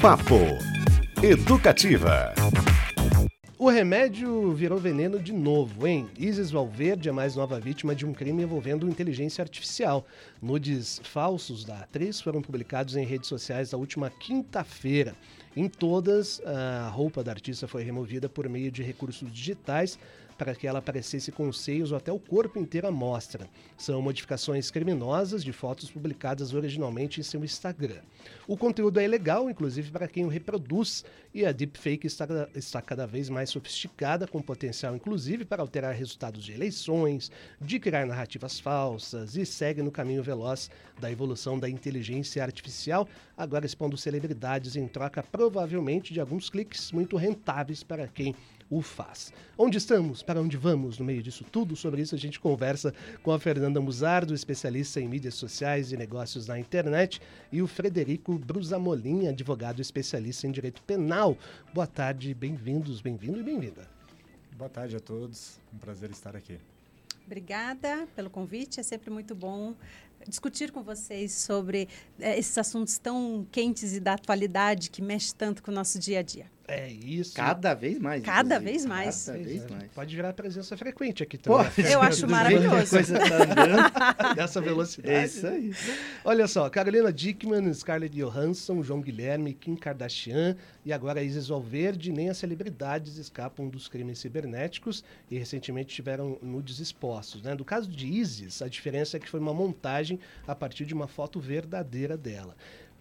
Papo Educativa. O remédio virou veneno de novo, hein? Isis Valverde é mais nova vítima de um crime envolvendo inteligência artificial. Nudes falsos da atriz foram publicados em redes sociais na última quinta-feira. Em todas, a roupa da artista foi removida por meio de recursos digitais para que ela aparecesse com os seios ou até o corpo inteiro à mostra. São modificações criminosas de fotos publicadas originalmente em seu Instagram. O conteúdo é ilegal, inclusive para quem o reproduz, e a deepfake está, está cada vez mais sofisticada, com potencial inclusive para alterar resultados de eleições, de criar narrativas falsas e segue no caminho veloz da evolução da inteligência artificial, agora expondo celebridades em troca provavelmente de alguns cliques muito rentáveis para quem o faz. Onde estamos? Para onde vamos no meio disso tudo? Sobre isso a gente conversa com a Fernanda Musardo, especialista em mídias sociais e negócios na internet, e o Frederico Brusamolim, advogado especialista em direito penal. Boa tarde, bem-vindos, bem-vindo e bem-vinda. Boa tarde a todos, um prazer estar aqui. Obrigada pelo convite, é sempre muito bom discutir com vocês sobre é, esses assuntos tão quentes e da atualidade que mexe tanto com o nosso dia a dia. É isso. Cada vez mais. Cada vez mais. Cada vez mais. Pode virar presença frequente aqui também. Pô, eu acho maravilhoso. Coisa tá andando. Dessa velocidade. É isso aí. Olha só, Carolina Dickman, Scarlett Johansson, João Guilherme, Kim Kardashian e agora Isis Valverde, nem as celebridades escapam dos crimes cibernéticos e recentemente tiveram nudes expostos. Né? No caso de Isis, a diferença é que foi uma montagem a partir de uma foto verdadeira dela.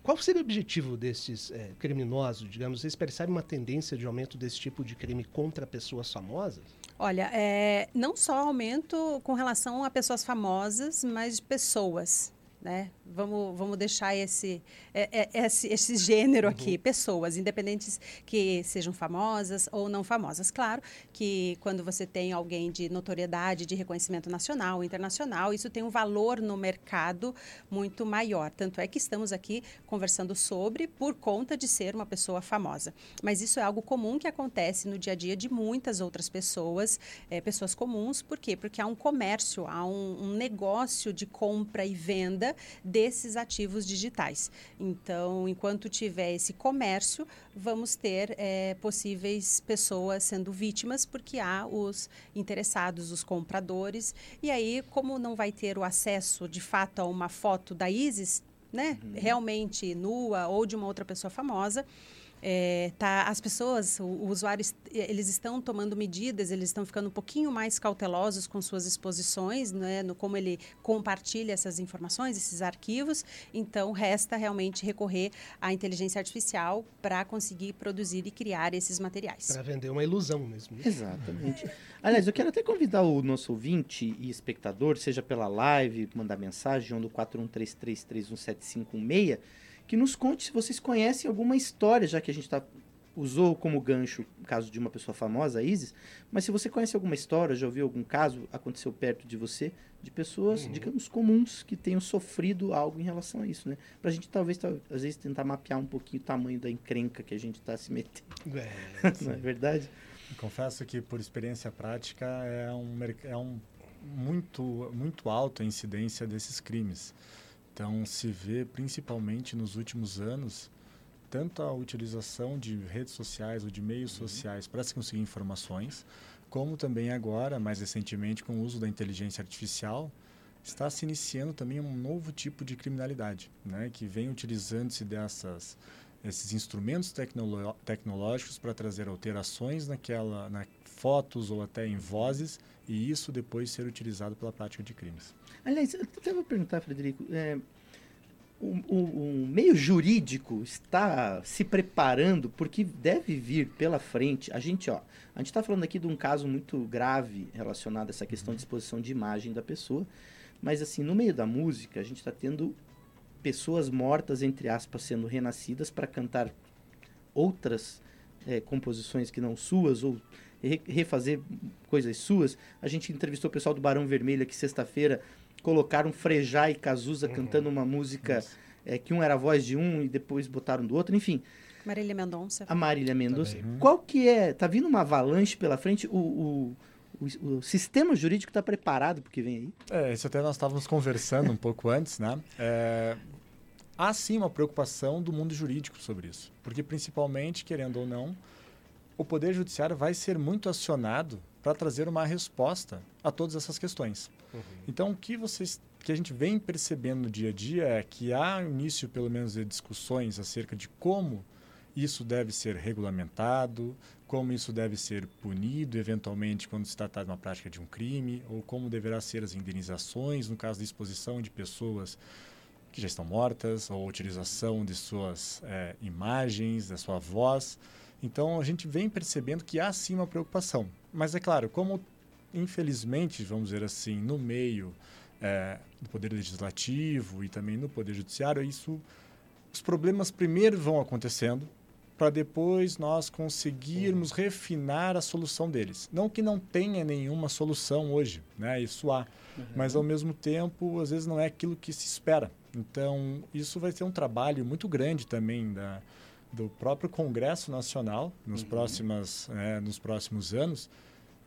Qual seria o objetivo desses é, criminosos, digamos? Vocês percebem uma tendência de aumento desse tipo de crime contra pessoas famosas? Olha, é, não só aumento com relação a pessoas famosas, mas pessoas né? Vamos, vamos deixar esse, é, é, esse, esse gênero aqui, uhum. pessoas, independentes que sejam famosas ou não famosas. Claro que quando você tem alguém de notoriedade, de reconhecimento nacional, internacional, isso tem um valor no mercado muito maior. Tanto é que estamos aqui conversando sobre por conta de ser uma pessoa famosa. Mas isso é algo comum que acontece no dia a dia de muitas outras pessoas, é, pessoas comuns. Por quê? Porque há um comércio, há um, um negócio de compra e venda desses ativos digitais. Então, enquanto tiver esse comércio, vamos ter é, possíveis pessoas sendo vítimas, porque há os interessados, os compradores. E aí, como não vai ter o acesso de fato a uma foto da Isis, né, uhum. realmente nua ou de uma outra pessoa famosa, é, tá, as pessoas, os usuários, eles estão tomando medidas, eles estão ficando um pouquinho mais cautelosos com suas exposições, né, no como ele compartilha essas informações, esses arquivos. Então, resta realmente recorrer à inteligência artificial para conseguir produzir e criar esses materiais. Para vender uma ilusão mesmo. Exatamente. Aliás, eu quero até convidar o nosso ouvinte e espectador, seja pela live, mandar mensagem, ou no 4133317516, que nos conte se vocês conhecem alguma história, já que a gente tá, usou como gancho o caso de uma pessoa famosa, a Isis, mas se você conhece alguma história, já ouviu algum caso, aconteceu perto de você, de pessoas, uhum. digamos, comuns que tenham sofrido algo em relação a isso, né? Pra gente talvez, talvez às vezes, tentar mapear um pouquinho o tamanho da encrenca que a gente está se metendo. É, Não é verdade? Confesso que, por experiência prática, é um, é um muito, muito alta a incidência desses crimes. Então, se vê principalmente nos últimos anos tanto a utilização de redes sociais ou de meios uhum. sociais para se conseguir informações, como também agora, mais recentemente, com o uso da inteligência artificial, está se iniciando também um novo tipo de criminalidade, né, que vem utilizando-se dessas esses instrumentos tecnológicos para trazer alterações naquela na fotos ou até em vozes e isso depois ser utilizado pela prática de crimes. Aliás, eu até vou perguntar, Frederico, é, o, o, o, meio jurídico está se preparando porque deve vir pela frente. A gente, ó, a gente está falando aqui de um caso muito grave relacionado a essa questão de exposição de imagem da pessoa, mas assim, no meio da música, a gente está tendo pessoas mortas, entre aspas, sendo renascidas para cantar outras é, composições que não suas ou refazer coisas suas. A gente entrevistou o pessoal do Barão Vermelho aqui sexta-feira, colocaram Frejá e Cazuza uhum. cantando uma música é, que um era a voz de um e depois botaram do outro, enfim. Marília Mendonça. A Marília Mendonça. Uhum. Qual que é? Tá vindo uma avalanche pela frente? O, o, o, o sistema jurídico está preparado para o que vem aí? É, isso até nós estávamos conversando um pouco antes, né? É, há sim uma preocupação do mundo jurídico sobre isso. Porque, principalmente, querendo ou não, o Poder Judiciário vai ser muito acionado para trazer uma resposta a todas essas questões. Uhum. Então, o que vocês que a gente vem percebendo no dia a dia é que há início, pelo menos, de discussões acerca de como isso deve ser regulamentado, como isso deve ser punido, eventualmente, quando se tratar de uma prática de um crime, ou como deverá ser as indenizações no caso de exposição de pessoas que já estão mortas, ou utilização de suas é, imagens, da sua voz. Então, a gente vem percebendo que há sim uma preocupação. Mas, é claro, como infelizmente, vamos dizer assim, no meio é, do Poder Legislativo e também no Poder Judiciário, isso, os problemas primeiro vão acontecendo para depois nós conseguirmos uhum. refinar a solução deles. Não que não tenha nenhuma solução hoje, né? isso há, uhum. mas ao mesmo tempo, às vezes não é aquilo que se espera. Então, isso vai ser um trabalho muito grande também da, do próprio Congresso Nacional nos, uhum. próximas, é, nos próximos anos,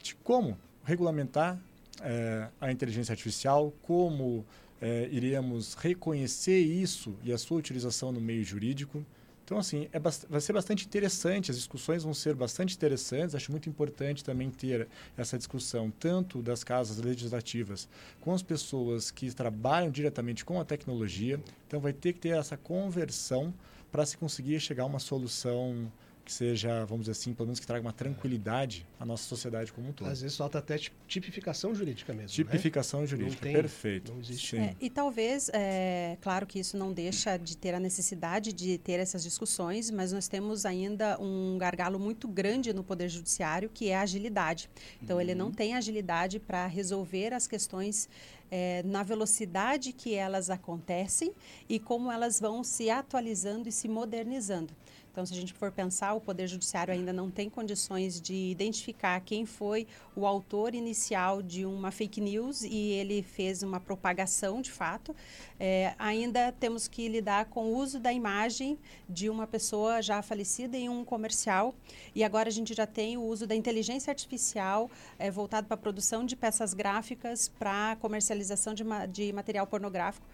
de como regulamentar é, a inteligência artificial, como é, iremos reconhecer isso e a sua utilização no meio jurídico. Então, assim, é vai ser bastante interessante, as discussões vão ser bastante interessantes. Acho muito importante também ter essa discussão, tanto das casas legislativas, com as pessoas que trabalham diretamente com a tecnologia. Então, vai ter que ter essa conversão para se conseguir chegar a uma solução que seja, vamos dizer assim, pelo menos que traga uma tranquilidade à nossa sociedade como um todo. Às vezes falta até tipificação jurídica mesmo. Né? Tipificação né? jurídica, tem, perfeito. Não existe. É, e talvez, é, claro que isso não deixa de ter a necessidade de ter essas discussões, mas nós temos ainda um gargalo muito grande no Poder Judiciário, que é a agilidade. Então, uhum. ele não uhum. tem agilidade para resolver as questões é, na velocidade que elas acontecem e como elas vão se atualizando e se modernizando. Então, se a gente for pensar, o Poder Judiciário ainda não tem condições de identificar quem foi o autor inicial de uma fake news e ele fez uma propagação de fato. É, ainda temos que lidar com o uso da imagem de uma pessoa já falecida em um comercial. E agora a gente já tem o uso da inteligência artificial é, voltado para a produção de peças gráficas para comercialização de, ma de material pornográfico.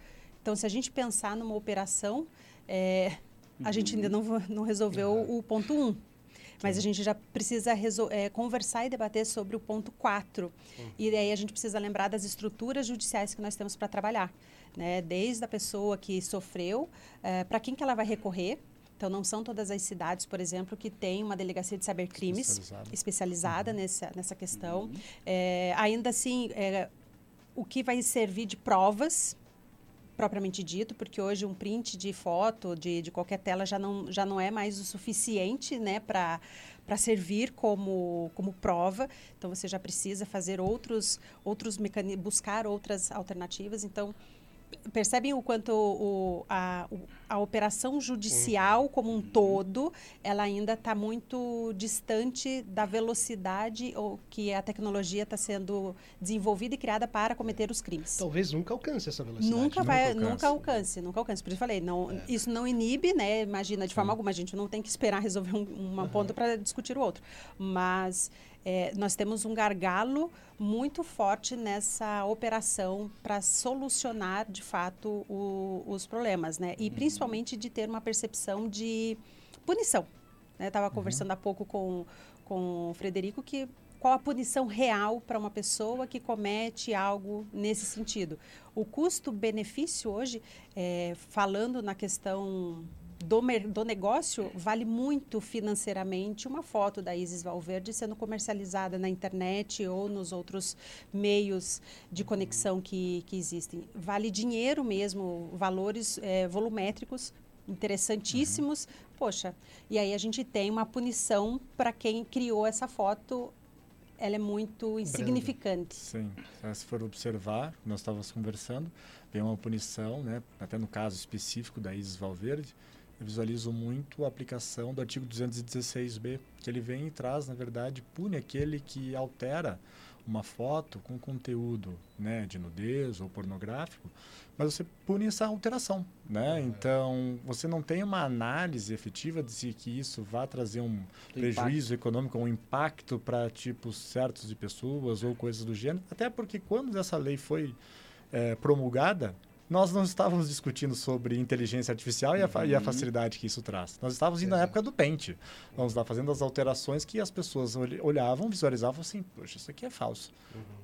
Então, se a gente pensar numa operação, é, a gente ainda não, não resolveu uhum. o ponto 1. Um, mas a gente já precisa é, conversar e debater sobre o ponto 4. Uhum. E daí a gente precisa lembrar das estruturas judiciais que nós temos para trabalhar. Né? Desde a pessoa que sofreu, é, para quem que ela vai recorrer, então, não são todas as cidades, por exemplo, que têm uma delegacia de cybercrimes especializada, especializada uhum. nessa, nessa questão. Uhum. É, ainda assim, é, o que vai servir de provas propriamente dito, porque hoje um print de foto de, de qualquer tela já não, já não é mais o suficiente né, para servir como, como prova. Então, você já precisa fazer outros, outros mecanismos, buscar outras alternativas. Então, percebem o quanto o, a, a operação judicial uhum. como um todo ela ainda está muito distante da velocidade ou que a tecnologia está sendo desenvolvida e criada para cometer os crimes. Talvez nunca alcance essa velocidade. Nunca vai, nunca alcance, nunca alcance, nunca alcance. Por isso falei, não, é. isso não inibe, né? Imagina de forma alguma a gente não tem que esperar resolver um, uma uhum. ponta para discutir o outro, mas é, nós temos um gargalo muito forte nessa operação para solucionar, de fato, o, os problemas, né? E uhum. principalmente de ter uma percepção de punição. Estava né? uhum. conversando há pouco com, com o Frederico que qual a punição real para uma pessoa que comete algo nesse sentido. O custo-benefício hoje, é, falando na questão do, do negócio, vale muito financeiramente uma foto da Isis Valverde sendo comercializada na internet ou nos outros meios de conexão que, que existem. Vale dinheiro mesmo, valores é, volumétricos interessantíssimos. Uhum. Poxa, e aí a gente tem uma punição para quem criou essa foto ela é muito insignificante. Sim, se for observar, nós estávamos conversando, vem uma punição, né, até no caso específico da Isis Valverde, eu visualizo muito a aplicação do artigo 216b, que ele vem e traz, na verdade, pune aquele que altera uma foto com conteúdo né, de nudez ou pornográfico, mas você pune essa alteração. Né? Então, você não tem uma análise efetiva de se que isso vai trazer um prejuízo econômico, um impacto para tipos certos de pessoas ou coisas do gênero. Até porque quando essa lei foi é, promulgada, nós não estávamos discutindo sobre inteligência artificial e, a, e, a, Uhum. facilidade que isso traz. Nós estávamos indo na época do Paint. Nós estávamos fazendo as alterações que as pessoas olh- olhavam, visualizavam assim, poxa, isso aqui é falso.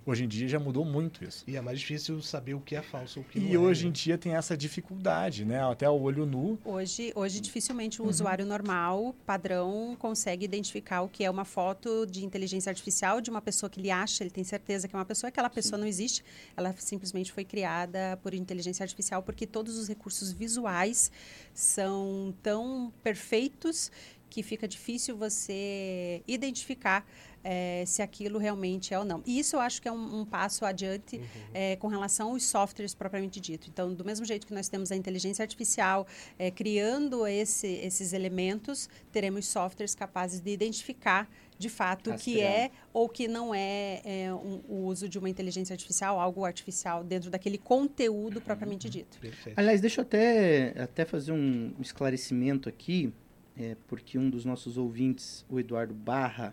Hoje em dia já mudou muito isso. E é mais difícil saber o que é falso ou o que E não é, hoje né? em dia tem essa dificuldade, né? Até o olho nu. Hoje, hoje dificilmente Uhum. o usuário normal, padrão, consegue identificar o que é uma foto de inteligência artificial de uma pessoa que ele acha, ele tem certeza que é uma pessoa, aquela pessoa não existe, ela simplesmente foi criada por inteligência artificial porque todos os recursos visuais são tão perfeitos que fica difícil você identificar eh, se aquilo realmente é ou não. E isso eu acho que é um, um passo adiante eh, com relação aos softwares propriamente dito. Então, do mesmo jeito que nós temos a inteligência artificial eh, criando esse- esses elementos, teremos softwares capazes de identificar de fato o que é ou que não é, eh, um- o uso de uma inteligência artificial, algo artificial dentro daquele conteúdo propriamente dito. Perfeito. Aliás, deixa eu até, até fazer um esclarecimento aqui, é, porque um dos nossos ouvintes, o Eduardo Barra,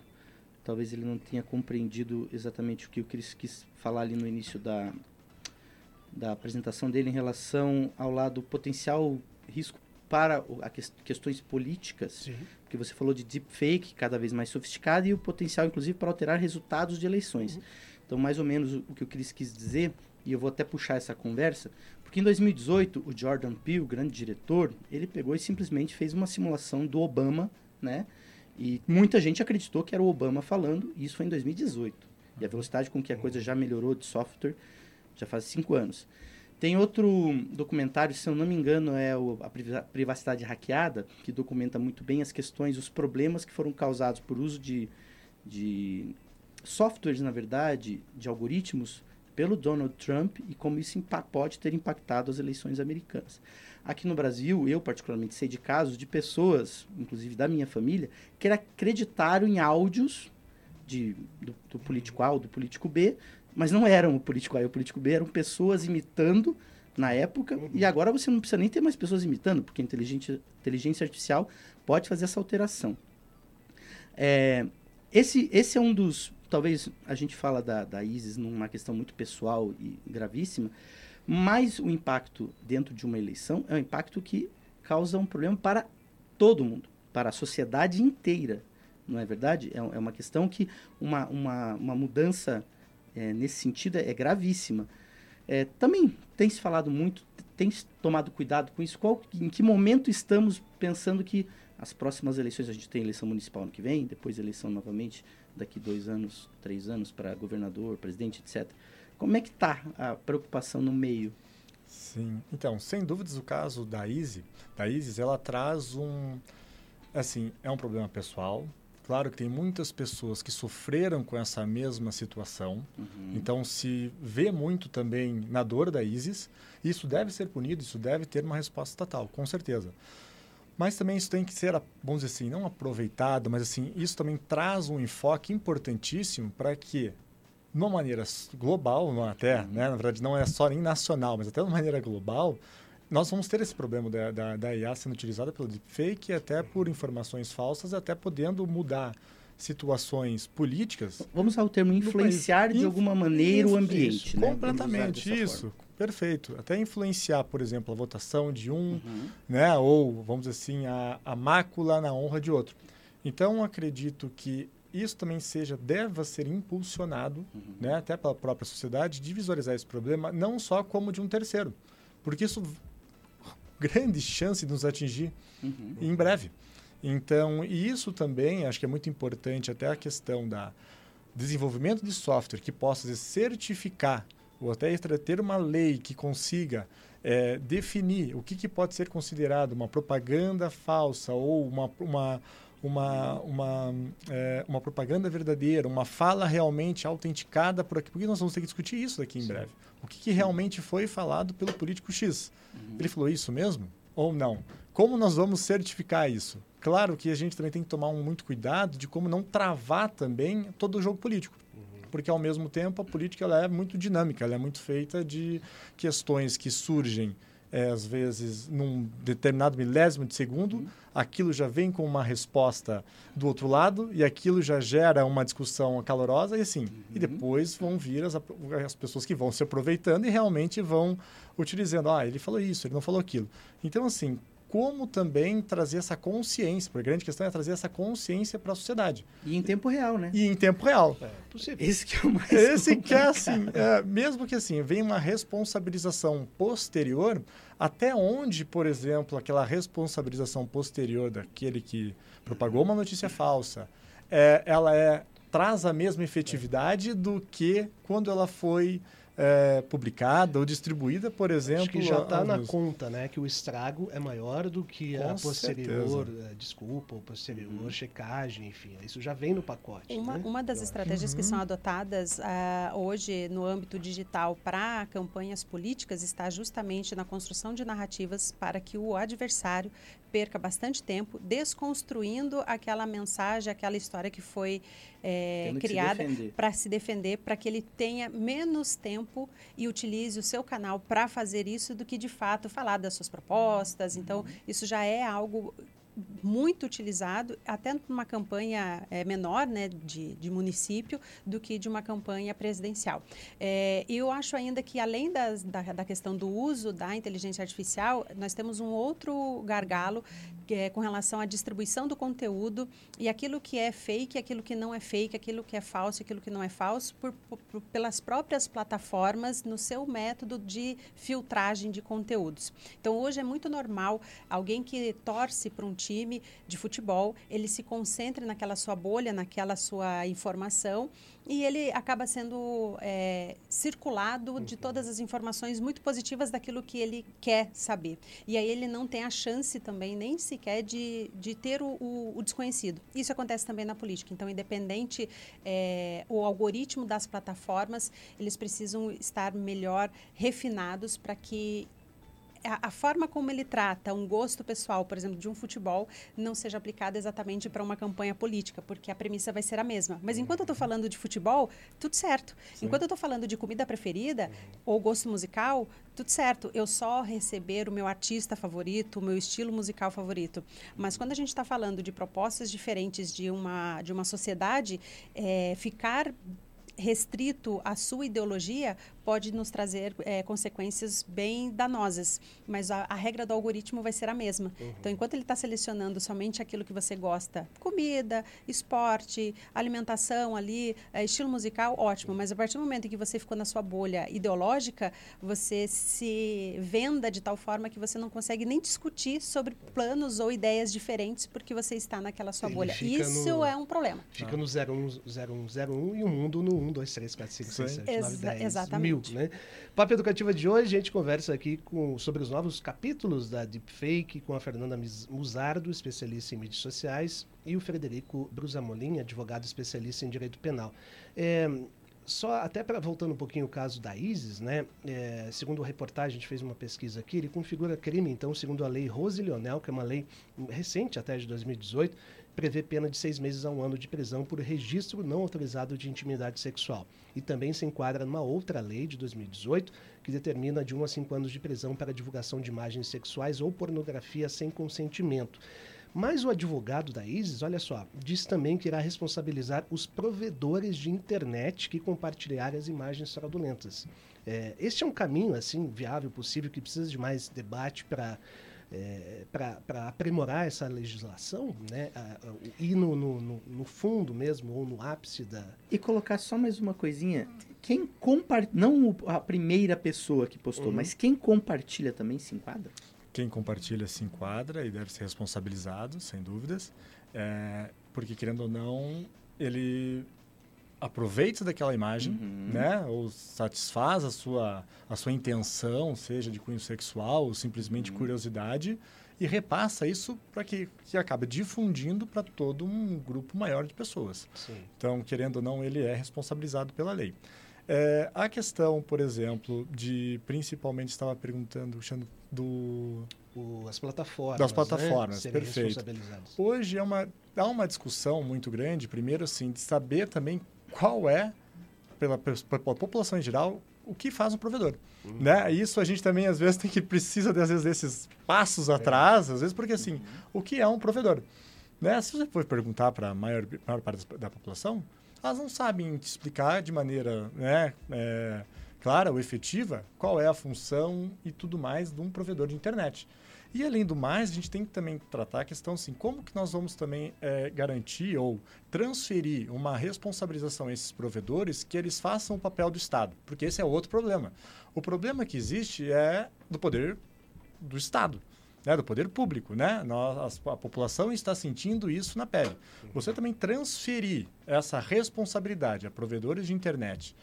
talvez ele não tenha compreendido exatamente o que o Cris quis falar ali no início da, da apresentação dele em relação ao lado potencial risco para o- a ques- questões políticas, Sim. Porque você falou de deepfake cada vez mais sofisticado e o potencial, inclusive, para alterar resultados de eleições. Então, mais ou menos o, o que o Cris quis dizer, e eu vou até puxar essa conversa, porque em 2018, o Jordan Peele, grande diretor, ele pegou e simplesmente fez uma simulação do Obama, né? E muita gente acreditou que era o Obama falando, e isso foi em 2018. E a velocidade com que a coisa já melhorou de software já faz cinco anos. Tem outro documentário, se eu não me engano, é o A Priva- Privacidade Hackeada, que documenta muito bem as questões, os problemas que foram causados por uso de, de softwares, na verdade, de algoritmos, pelo Donald Trump e como isso pode ter impactado as eleições americanas. Aqui no Brasil, eu particularmente sei de casos de pessoas, inclusive da minha família, que acreditaram em áudios de, do, do político A ou do político B, mas não eram o político A e o político B, eram pessoas imitando na época, e agora você não precisa nem ter mais pessoas imitando, porque a inteligência, inteligência artificial pode fazer essa alteração. É, esse, esse é um dos. Talvez a gente fala da, da ISIS numa questão muito pessoal e gravíssima, mas o impacto dentro de uma eleição é um impacto que causa um problema para todo mundo, para a sociedade inteira. Não é verdade? É, é uma questão que uma, uma, uma mudança é, nesse sentido é, gravíssima. É, também tem se falado muito, tem se tomado cuidado com isso. Qual, em que momento estamos pensando que as próximas eleições, a gente tem eleição municipal ano que vem, depois eleição novamente daqui dois anos, três anos para governador, presidente, etc. Como é que está a preocupação no meio? Sim. Então, sem dúvidas, o caso da Easy, da Isis, ela traz um, assim, é um problema pessoal. Claro que tem muitas pessoas que sofreram com essa mesma situação. Uhum. Então, se vê muito também na dor da ISIS. Isso deve ser punido, isso deve ter uma resposta estatal, com certeza. Mas também isso tem que ser, vamos dizer assim, não aproveitado, mas assim, isso também traz um enfoque importantíssimo para que, de uma maneira global, não até, né, na verdade não é só nem nacional, mas até de uma maneira global, nós vamos ter esse problema da, da, da IA sendo utilizada pelo deepfake, até por informações falsas, até podendo mudar situações políticas Vamos usar o termo influenciar de alguma maneira o Isso, ambiente, isso, né? Completamente, isso. Perfeito. Até influenciar, por exemplo, a votação de um, forma. Uhum. né? Ou, vamos dizer assim, a, a mácula na honra de outro. Então, acredito que isso também seja, deva ser impulsionado, Uhum. né? Até pela própria sociedade, de visualizar esse problema, não só como de um terceiro. Porque isso, grande chance de nos atingir Uhum. em breve. Então, e isso também acho que é muito importante, até a questão da desenvolvimento de software que possa certificar ou até ter uma lei que consiga eh, definir o que, que pode ser considerado uma propaganda falsa ou uma, uma, uma, uma, eh, uma propaganda verdadeira, uma fala realmente autenticada por aqui. Porque nós vamos ter que discutir isso daqui em Sim. breve. O que, que realmente foi falado pelo político X? Ele falou isso mesmo? Ou não? Como nós vamos certificar isso? Claro que a gente também tem que tomar um muito cuidado de como não travar também todo o jogo político. Porque, ao mesmo tempo, a política ela é muito dinâmica, ela é muito feita de questões que surgem é, às vezes, num determinado milésimo de segundo, uhum. aquilo já vem com uma resposta do outro lado e aquilo já gera uma discussão calorosa e assim. Uhum. E depois vão vir as, as pessoas que vão se aproveitando e realmente vão utilizando. Ah, ele falou isso, ele não falou aquilo. Então, assim, como também trazer essa consciência, porque a grande questão é trazer essa consciência para a sociedade. E em tempo real, né? E em tempo real. É, possível. Esse que é o mais Esse que é assim, é, mesmo que assim, vem uma responsabilização posterior, até onde, por exemplo, aquela responsabilização posterior daquele que propagou uma notícia falsa, é, ela é, traz a mesma efetividade do que quando ela foi é, publicada ou distribuída, por exemplo. Acho que já está na conta, né? Que o estrago é maior do que Com a posterior é, desculpa, ou posterior uhum. checagem, enfim. Isso já vem no pacote. Uma, né? uma das estratégias uhum. que são adotadas uh, hoje no âmbito digital para campanhas políticas está justamente na construção de narrativas para que o adversário perca bastante tempo desconstruindo aquela mensagem, aquela história que foi é, criada para se defender, para que ele tenha menos tempo e utilize o seu canal para fazer isso do que de fato falar das suas propostas. Então, uhum. isso já é algo muito utilizado, até numa campanha é, menor né, de, de, município, do que de uma campanha presidencial. É, eu acho ainda que, além das, da, da, questão do uso da inteligência artificial, nós temos um outro gargalo é, com relação à distribuição do conteúdo e aquilo que é fake, aquilo que não é fake, aquilo que é falso, aquilo que não é falso, por, por, pelas próprias plataformas no seu método de filtragem de conteúdos. Então, hoje é muito normal alguém que torce para um time de futebol, ele se concentre naquela sua bolha, naquela sua informação e ele acaba sendo é, circulado uhum. de todas as informações muito positivas daquilo que ele quer saber. E aí ele não tem a chance também, nem sequer, de, de ter o, o, o desconhecido. Isso acontece também na política. Então, independente, é, o algoritmo das plataformas, eles precisam estar melhor refinados para que a, a, forma como ele trata um gosto pessoal, por exemplo, de um futebol, não seja aplicada exatamente para uma campanha política, porque a premissa vai ser a mesma. Mas enquanto eu estou falando de futebol, tudo certo. Sim. Enquanto eu estou falando de comida preferida ou gosto musical, tudo certo. Eu só receber o meu artista favorito, o meu estilo musical favorito. Mas quando a gente está falando de propostas diferentes de uma, de uma sociedade, é, ficar restrito à sua ideologia pode nos trazer é, consequências bem danosas, mas a, a, regra do algoritmo vai ser a mesma. Uhum. Então, enquanto ele está selecionando somente aquilo que você gosta, comida, esporte, alimentação ali, é, estilo musical, ótimo. Mas a partir do momento em que você ficou na sua bolha ideológica, você se venda de tal forma que você não consegue nem discutir sobre planos ou ideias diferentes porque você está naquela sua ele bolha. Isso no, é um problema. Fica no 0101 e o mundo no 1, 2, 3, 4, 5, 6, 7, 9, 10 exatamente. mil. Né? Papo Educativa de hoje, a gente conversa aqui com, sobre os novos capítulos da Deepfake com a Fernanda Musardo, especialista em mídias sociais, e o Frederico Brusamolin, advogado especialista em direito penal. É, só até para voltando um pouquinho o caso da ISIS, né? É, segundo a reportagem, a gente fez uma pesquisa aqui, ele configura crime, então, segundo a lei Rose Lionel, que é uma lei recente até de 2018, prevê pena de seis meses a um ano de prisão por registro não autorizado de intimidade sexual. E também se enquadra numa outra lei de 2018 que determina de um a cinco anos de prisão para divulgação de imagens sexuais ou pornografia sem consentimento. Mas o advogado da ISIS, olha só, diz também que irá responsabilizar os provedores de internet que compartilharem as imagens fraudulentas. É, este é um caminho assim viável, possível, que precisa de mais debate para é, para aprimorar essa legislação, né, a, a, ir no, no, no, fundo mesmo, ou no ápice da... E colocar só mais uma coisinha, quem compartilha, não a primeira pessoa que postou, uhum. mas quem compartilha também se enquadra? Quem compartilha se enquadra e deve ser responsabilizado, sem dúvidas, é, porque querendo ou não, ele aproveita daquela imagem, uhum. né? Ou satisfaz a sua, a sua intenção, seja de cunho sexual ou simplesmente uhum. curiosidade, e repassa isso para que, que acabe difundindo para todo um grupo maior de pessoas. Sim. Então, querendo ou não, ele é responsabilizado pela lei. É, a questão, por exemplo, de principalmente estava perguntando do o, as plataformas, das plataformas, né? perfeito. Hoje é uma há uma discussão muito grande, primeiro assim, de saber também qual é, pela, pela população em geral, o que faz um provedor. Né? Isso a gente também, às vezes, tem que precisa, às vezes, desses passos atrás, às vezes, porque, assim, o que é um provedor? Né? Se você for perguntar para a maior, maior parte da população, elas não sabem te explicar de maneira né, é, clara ou efetiva qual é a função e tudo mais de um provedor de internet. E além do mais, a gente tem que também tratar a questão assim, como que nós vamos também é, garantir ou transferir uma responsabilização a esses provedores que eles façam o papel do Estado, porque esse é outro problema. O problema que existe é do poder do Estado. Né, do poder público, né? Nós, a, a população está sentindo isso na pele. Você também transferir essa responsabilidade a provedores de internet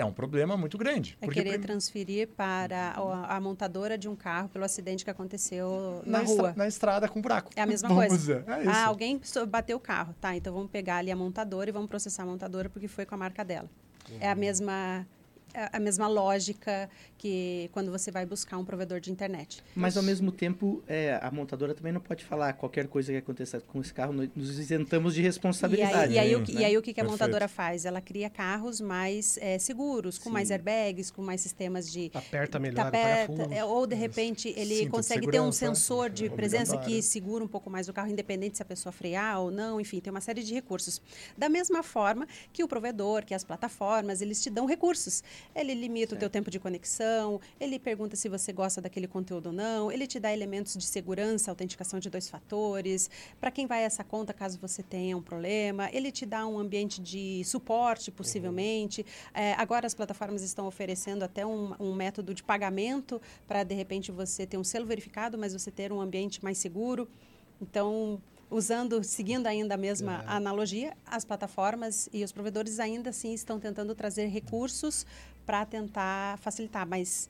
é um problema muito grande. É querer prim... transferir para a, a, montadora de um carro pelo acidente que aconteceu na, na rua. Estra, na estrada com buraco. É a mesma vamos coisa. É ah, alguém bateu o carro. Tá, então vamos pegar ali a montadora e vamos processar a montadora porque foi com a marca dela. Uhum. É a mesma a mesma lógica que quando você vai buscar um provedor de internet. Mas ao mesmo tempo, é, a montadora também não pode falar qualquer coisa que aconteça com esse carro, nos isentamos de responsabilidade. E aí, e aí, o, né? e aí o que, que a montadora faz? Ela cria carros mais é, seguros, com Sim. mais airbags, com mais sistemas de... Aperta melhor aperta, é, Ou, de repente, ele consegue ter um sensor de presença que segura um pouco mais o carro, independente se a pessoa frear ou não. Enfim, tem uma série de recursos. Da mesma forma que o provedor, que as plataformas, eles te dão recursos. Ele limita certo. o teu tempo de conexão, ele pergunta se você gosta daquele conteúdo ou não, ele te dá elementos de segurança, autenticação de dois fatores, para quem vai essa conta caso você tenha um problema, ele te dá um ambiente de suporte, possivelmente. Uhum. É, agora as plataformas estão oferecendo até um, um método de pagamento para, de repente, você ter um selo verificado, mas você ter um ambiente mais seguro. Então, usando, seguindo ainda a mesma é. analogia, as plataformas e os provedores ainda assim estão tentando trazer recursos para tentar facilitar, mas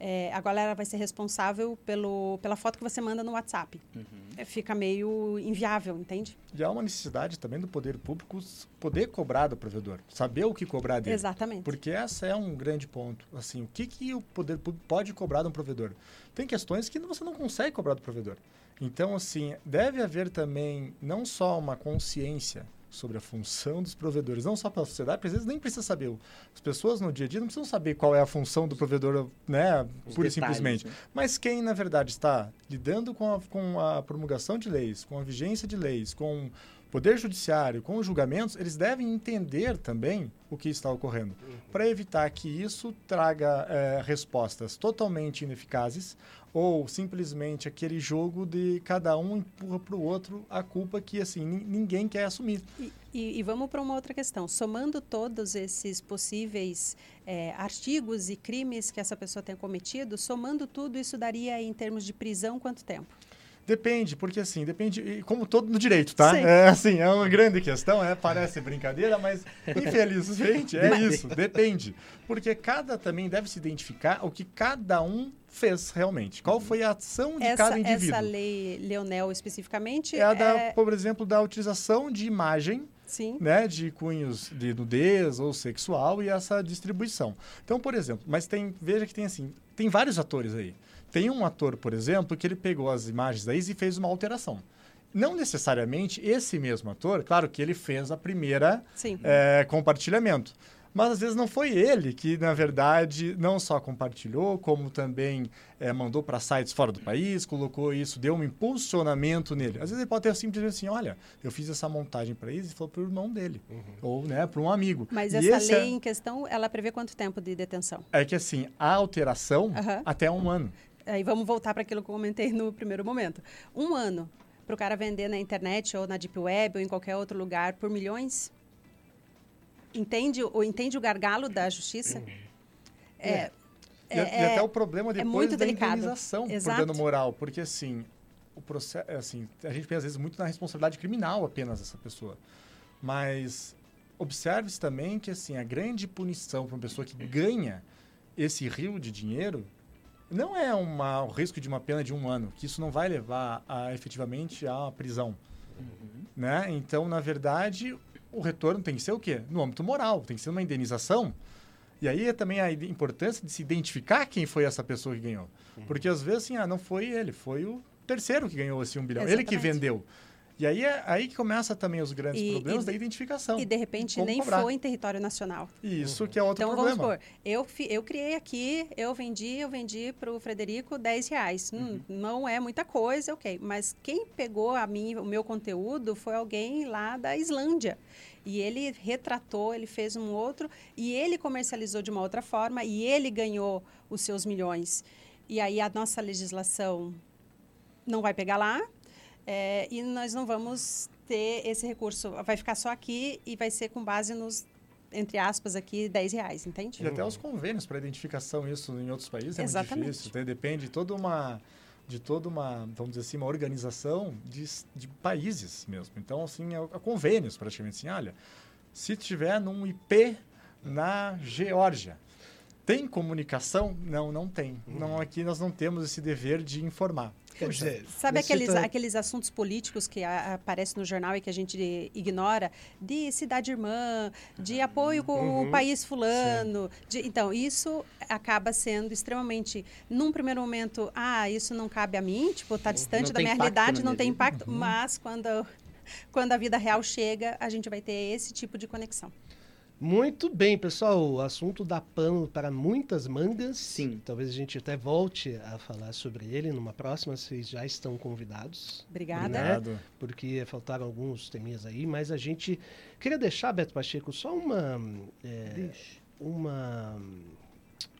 é, a galera vai ser responsável pelo, pela foto que você manda no WhatsApp. Uhum. É, fica meio inviável, entende? E há uma necessidade também do poder público poder cobrar do provedor, saber o que cobrar dele. Exatamente. Porque essa é um grande ponto. Assim, o que, que o poder público pode cobrar de um provedor? Tem questões que você não consegue cobrar do provedor. Então, assim, deve haver também não só uma consciência sobre a função dos provedores, não só pela sociedade, porque às vezes nem precisa saber. As pessoas no dia a dia não precisam saber qual é a função do provedor, né, Os pura e simplesmente. Né? Mas quem, na verdade, está lidando com a, com a promulgação de leis, com a vigência de leis, com Poder Judiciário com os julgamentos, eles devem entender também o que está ocorrendo, uhum. para evitar que isso traga é, respostas totalmente ineficazes ou simplesmente aquele jogo de cada um empurra para o outro a culpa que assim ninguém quer assumir. E, e, e vamos para uma outra questão. Somando todos esses possíveis é, artigos e crimes que essa pessoa tenha cometido, somando tudo, isso daria em termos de prisão quanto tempo? Depende, porque assim, depende, como todo no direito, tá? Sim. É assim, é uma grande questão, é, parece brincadeira, mas infelizmente é isso, depende. Porque cada também deve se identificar o que cada um fez realmente. Qual foi a ação de essa, cada indivíduo? Essa lei Leonel especificamente é a da, é... por exemplo, da utilização de imagem Sim. Né, de cunhos de nudez ou sexual e essa distribuição. Então, por exemplo, mas tem, veja que tem assim, tem vários atores aí. Tem um ator, por exemplo, que ele pegou as imagens da Izzy e fez uma alteração. Não necessariamente esse mesmo ator, claro que ele fez a primeira é, compartilhamento. Mas às vezes não foi ele que, na verdade, não só compartilhou, como também é, mandou para sites fora do país, colocou isso, deu um impulsionamento nele. Às vezes ele pode ter simplesmente assim: olha, eu fiz essa montagem para isso e falou para o irmão dele, uhum. ou né, para um amigo. Mas e essa lei é... em questão, ela prevê quanto tempo de detenção? É que assim, a alteração uhum. até um ano. Aí vamos voltar para aquilo que eu comentei no primeiro momento. Um ano para o cara vender na internet ou na Deep Web ou em qualquer outro lugar por milhões? Entende, ou entende o gargalo da justiça? Uhum. É, é. E, é, e, até o problema é depois é da delicado. indenização Exato. por dano moral. Porque, assim, o processo, é assim, a gente pensa, às vezes, muito na responsabilidade criminal apenas dessa pessoa. Mas observe-se também que, assim, a grande punição para uma pessoa que ganha esse rio de dinheiro não é uma, o risco de uma pena de um ano, que isso não vai levar a, efetivamente à prisão. Uhum. Né? Então, na verdade, o retorno tem que ser o quê? No âmbito moral, tem que ser uma indenização. E aí é também a importância de se identificar quem foi essa pessoa que ganhou. Uhum. Porque às vezes, assim, ah, não foi ele, foi o terceiro que ganhou assim, um bilhão. Exatamente. Ele que vendeu. E aí é aí que começa também os grandes E- problemas e- da identificação. E de repente nem cobrar. foi em território nacional. Isso que é outro Então problema. vamos supor, eu, eu criei aqui, eu vendi, eu vendi para o Frederico 10 reais. Hum, Uhum. Não é muita coisa, ok. Mas quem pegou a mim, o meu conteúdo foi alguém lá da Islândia. E ele retratou, ele fez um outro, e ele comercializou de uma outra forma, e ele ganhou os seus milhões. E aí a nossa legislação não vai pegar lá, é, e nós não vamos ter esse recurso. Vai ficar só aqui e vai ser com base nos, entre aspas, aqui, 10 reais, entende? E até os convênios para identificação, isso em outros países é Exatamente. muito difícil. né? Depende de toda uma, de toda uma, vamos dizer assim, uma organização de, de países mesmo. Então, assim, é, é convênios praticamente. Assim, olha, se tiver num IP na Geórgia, tem comunicação? Não, não tem. Não, aqui nós não temos esse dever de informar. Quer dizer, Sabe aqueles, necessita- aqueles assuntos políticos que a- aparecem no jornal e que a gente ignora? De cidade irmã, de apoio com Uhum. o país fulano. de- então, isso acaba sendo extremamente... Num primeiro momento, ah, isso não cabe a mim, tipo, está distante Não da minha realidade, não tem impacto. Mas quando, quando a vida real chega, a gente vai ter esse tipo de conexão. Muito bem, pessoal. O assunto dá pano para muitas mangas. Sim. Talvez a gente até volte a falar sobre ele numa próxima. Vocês já estão convidados. Obrigada. Né? Obrigado. Porque faltaram alguns teminhas aí, mas a gente queria deixar, Beto Pacheco, só uma. é, uma.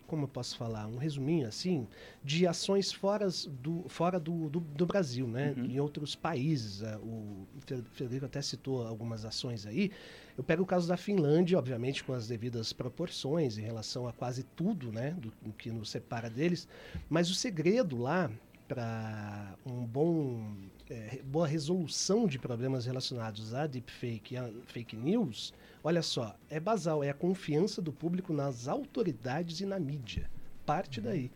Como eu posso falar? Um resuminho assim de ações fora do, fora do, do, do Brasil, né? Uhum. Em outros países. ah, O Fe- Federico até citou algumas ações aí. Eu pego o caso da Finlândia, obviamente, com as devidas proporções em relação a quase tudo, né? Do, do que nos separa deles. Mas o segredo lá para um bom é, boa resolução de problemas relacionados a deepfake e a fake news, olha só, é basal, é a confiança do público nas autoridades e na mídia. Parte daí.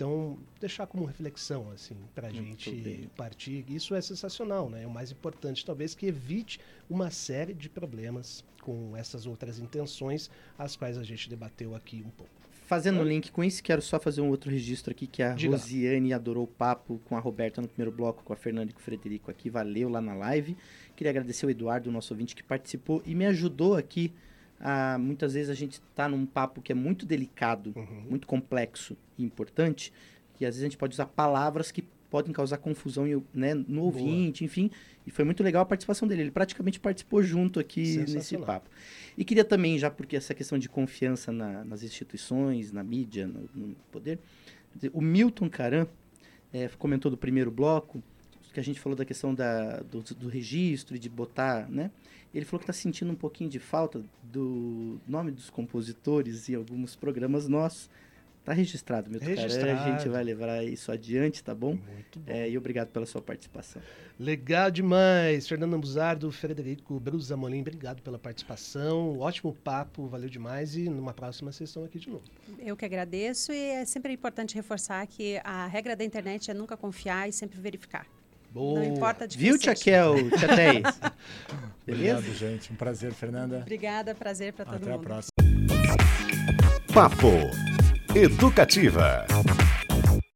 Então, deixar como reflexão, assim, para a Muito gente bem. partir. Isso é sensacional, né? É o mais importante, talvez, que evite uma série de problemas com essas outras intenções, as quais a gente debateu aqui um pouco. Fazendo um link com isso, quero só fazer um outro registro aqui, que a Diga. Rosiane adorou o papo com a Roberta no primeiro bloco, com a Fernanda e com o Frederico aqui, valeu lá na live. Queria agradecer o Eduardo, nosso ouvinte, que participou e me ajudou aqui. A, muitas vezes a gente está num papo que é muito delicado, Uhum. muito complexo e importante, e às vezes a gente pode usar palavras que podem causar confusão né, no ouvinte, enfim. E foi muito legal a participação dele. Ele praticamente participou junto aqui nesse papo. E queria também, já porque essa questão de confiança na- nas instituições, na mídia, no, no poder, dizer, o Milton Caran eh, comentou do primeiro bloco, que a gente falou da questão da, do, do registro e de botar, né? Ele falou que está sentindo um pouquinho de falta do nome dos compositores em alguns programas nossos. Tá registrado, Milton Caran. A gente vai levar isso adiante, tá bom? Muito bom. É, e obrigado pela sua participação. Legal demais. Fernando Buzardo, Frederico Brusa Molim, obrigado pela participação. Ótimo papo, valeu demais. E numa próxima sessão aqui de novo. Eu que agradeço e é sempre importante reforçar que a regra da internet é nunca confiar e sempre verificar. Boa. Não importa de Viu, Tia. Kel, Tia? Beleza? Obrigado, gente. Um prazer, Fernanda. Obrigada, prazer para todo Até a mundo. próxima. Papo Educativa.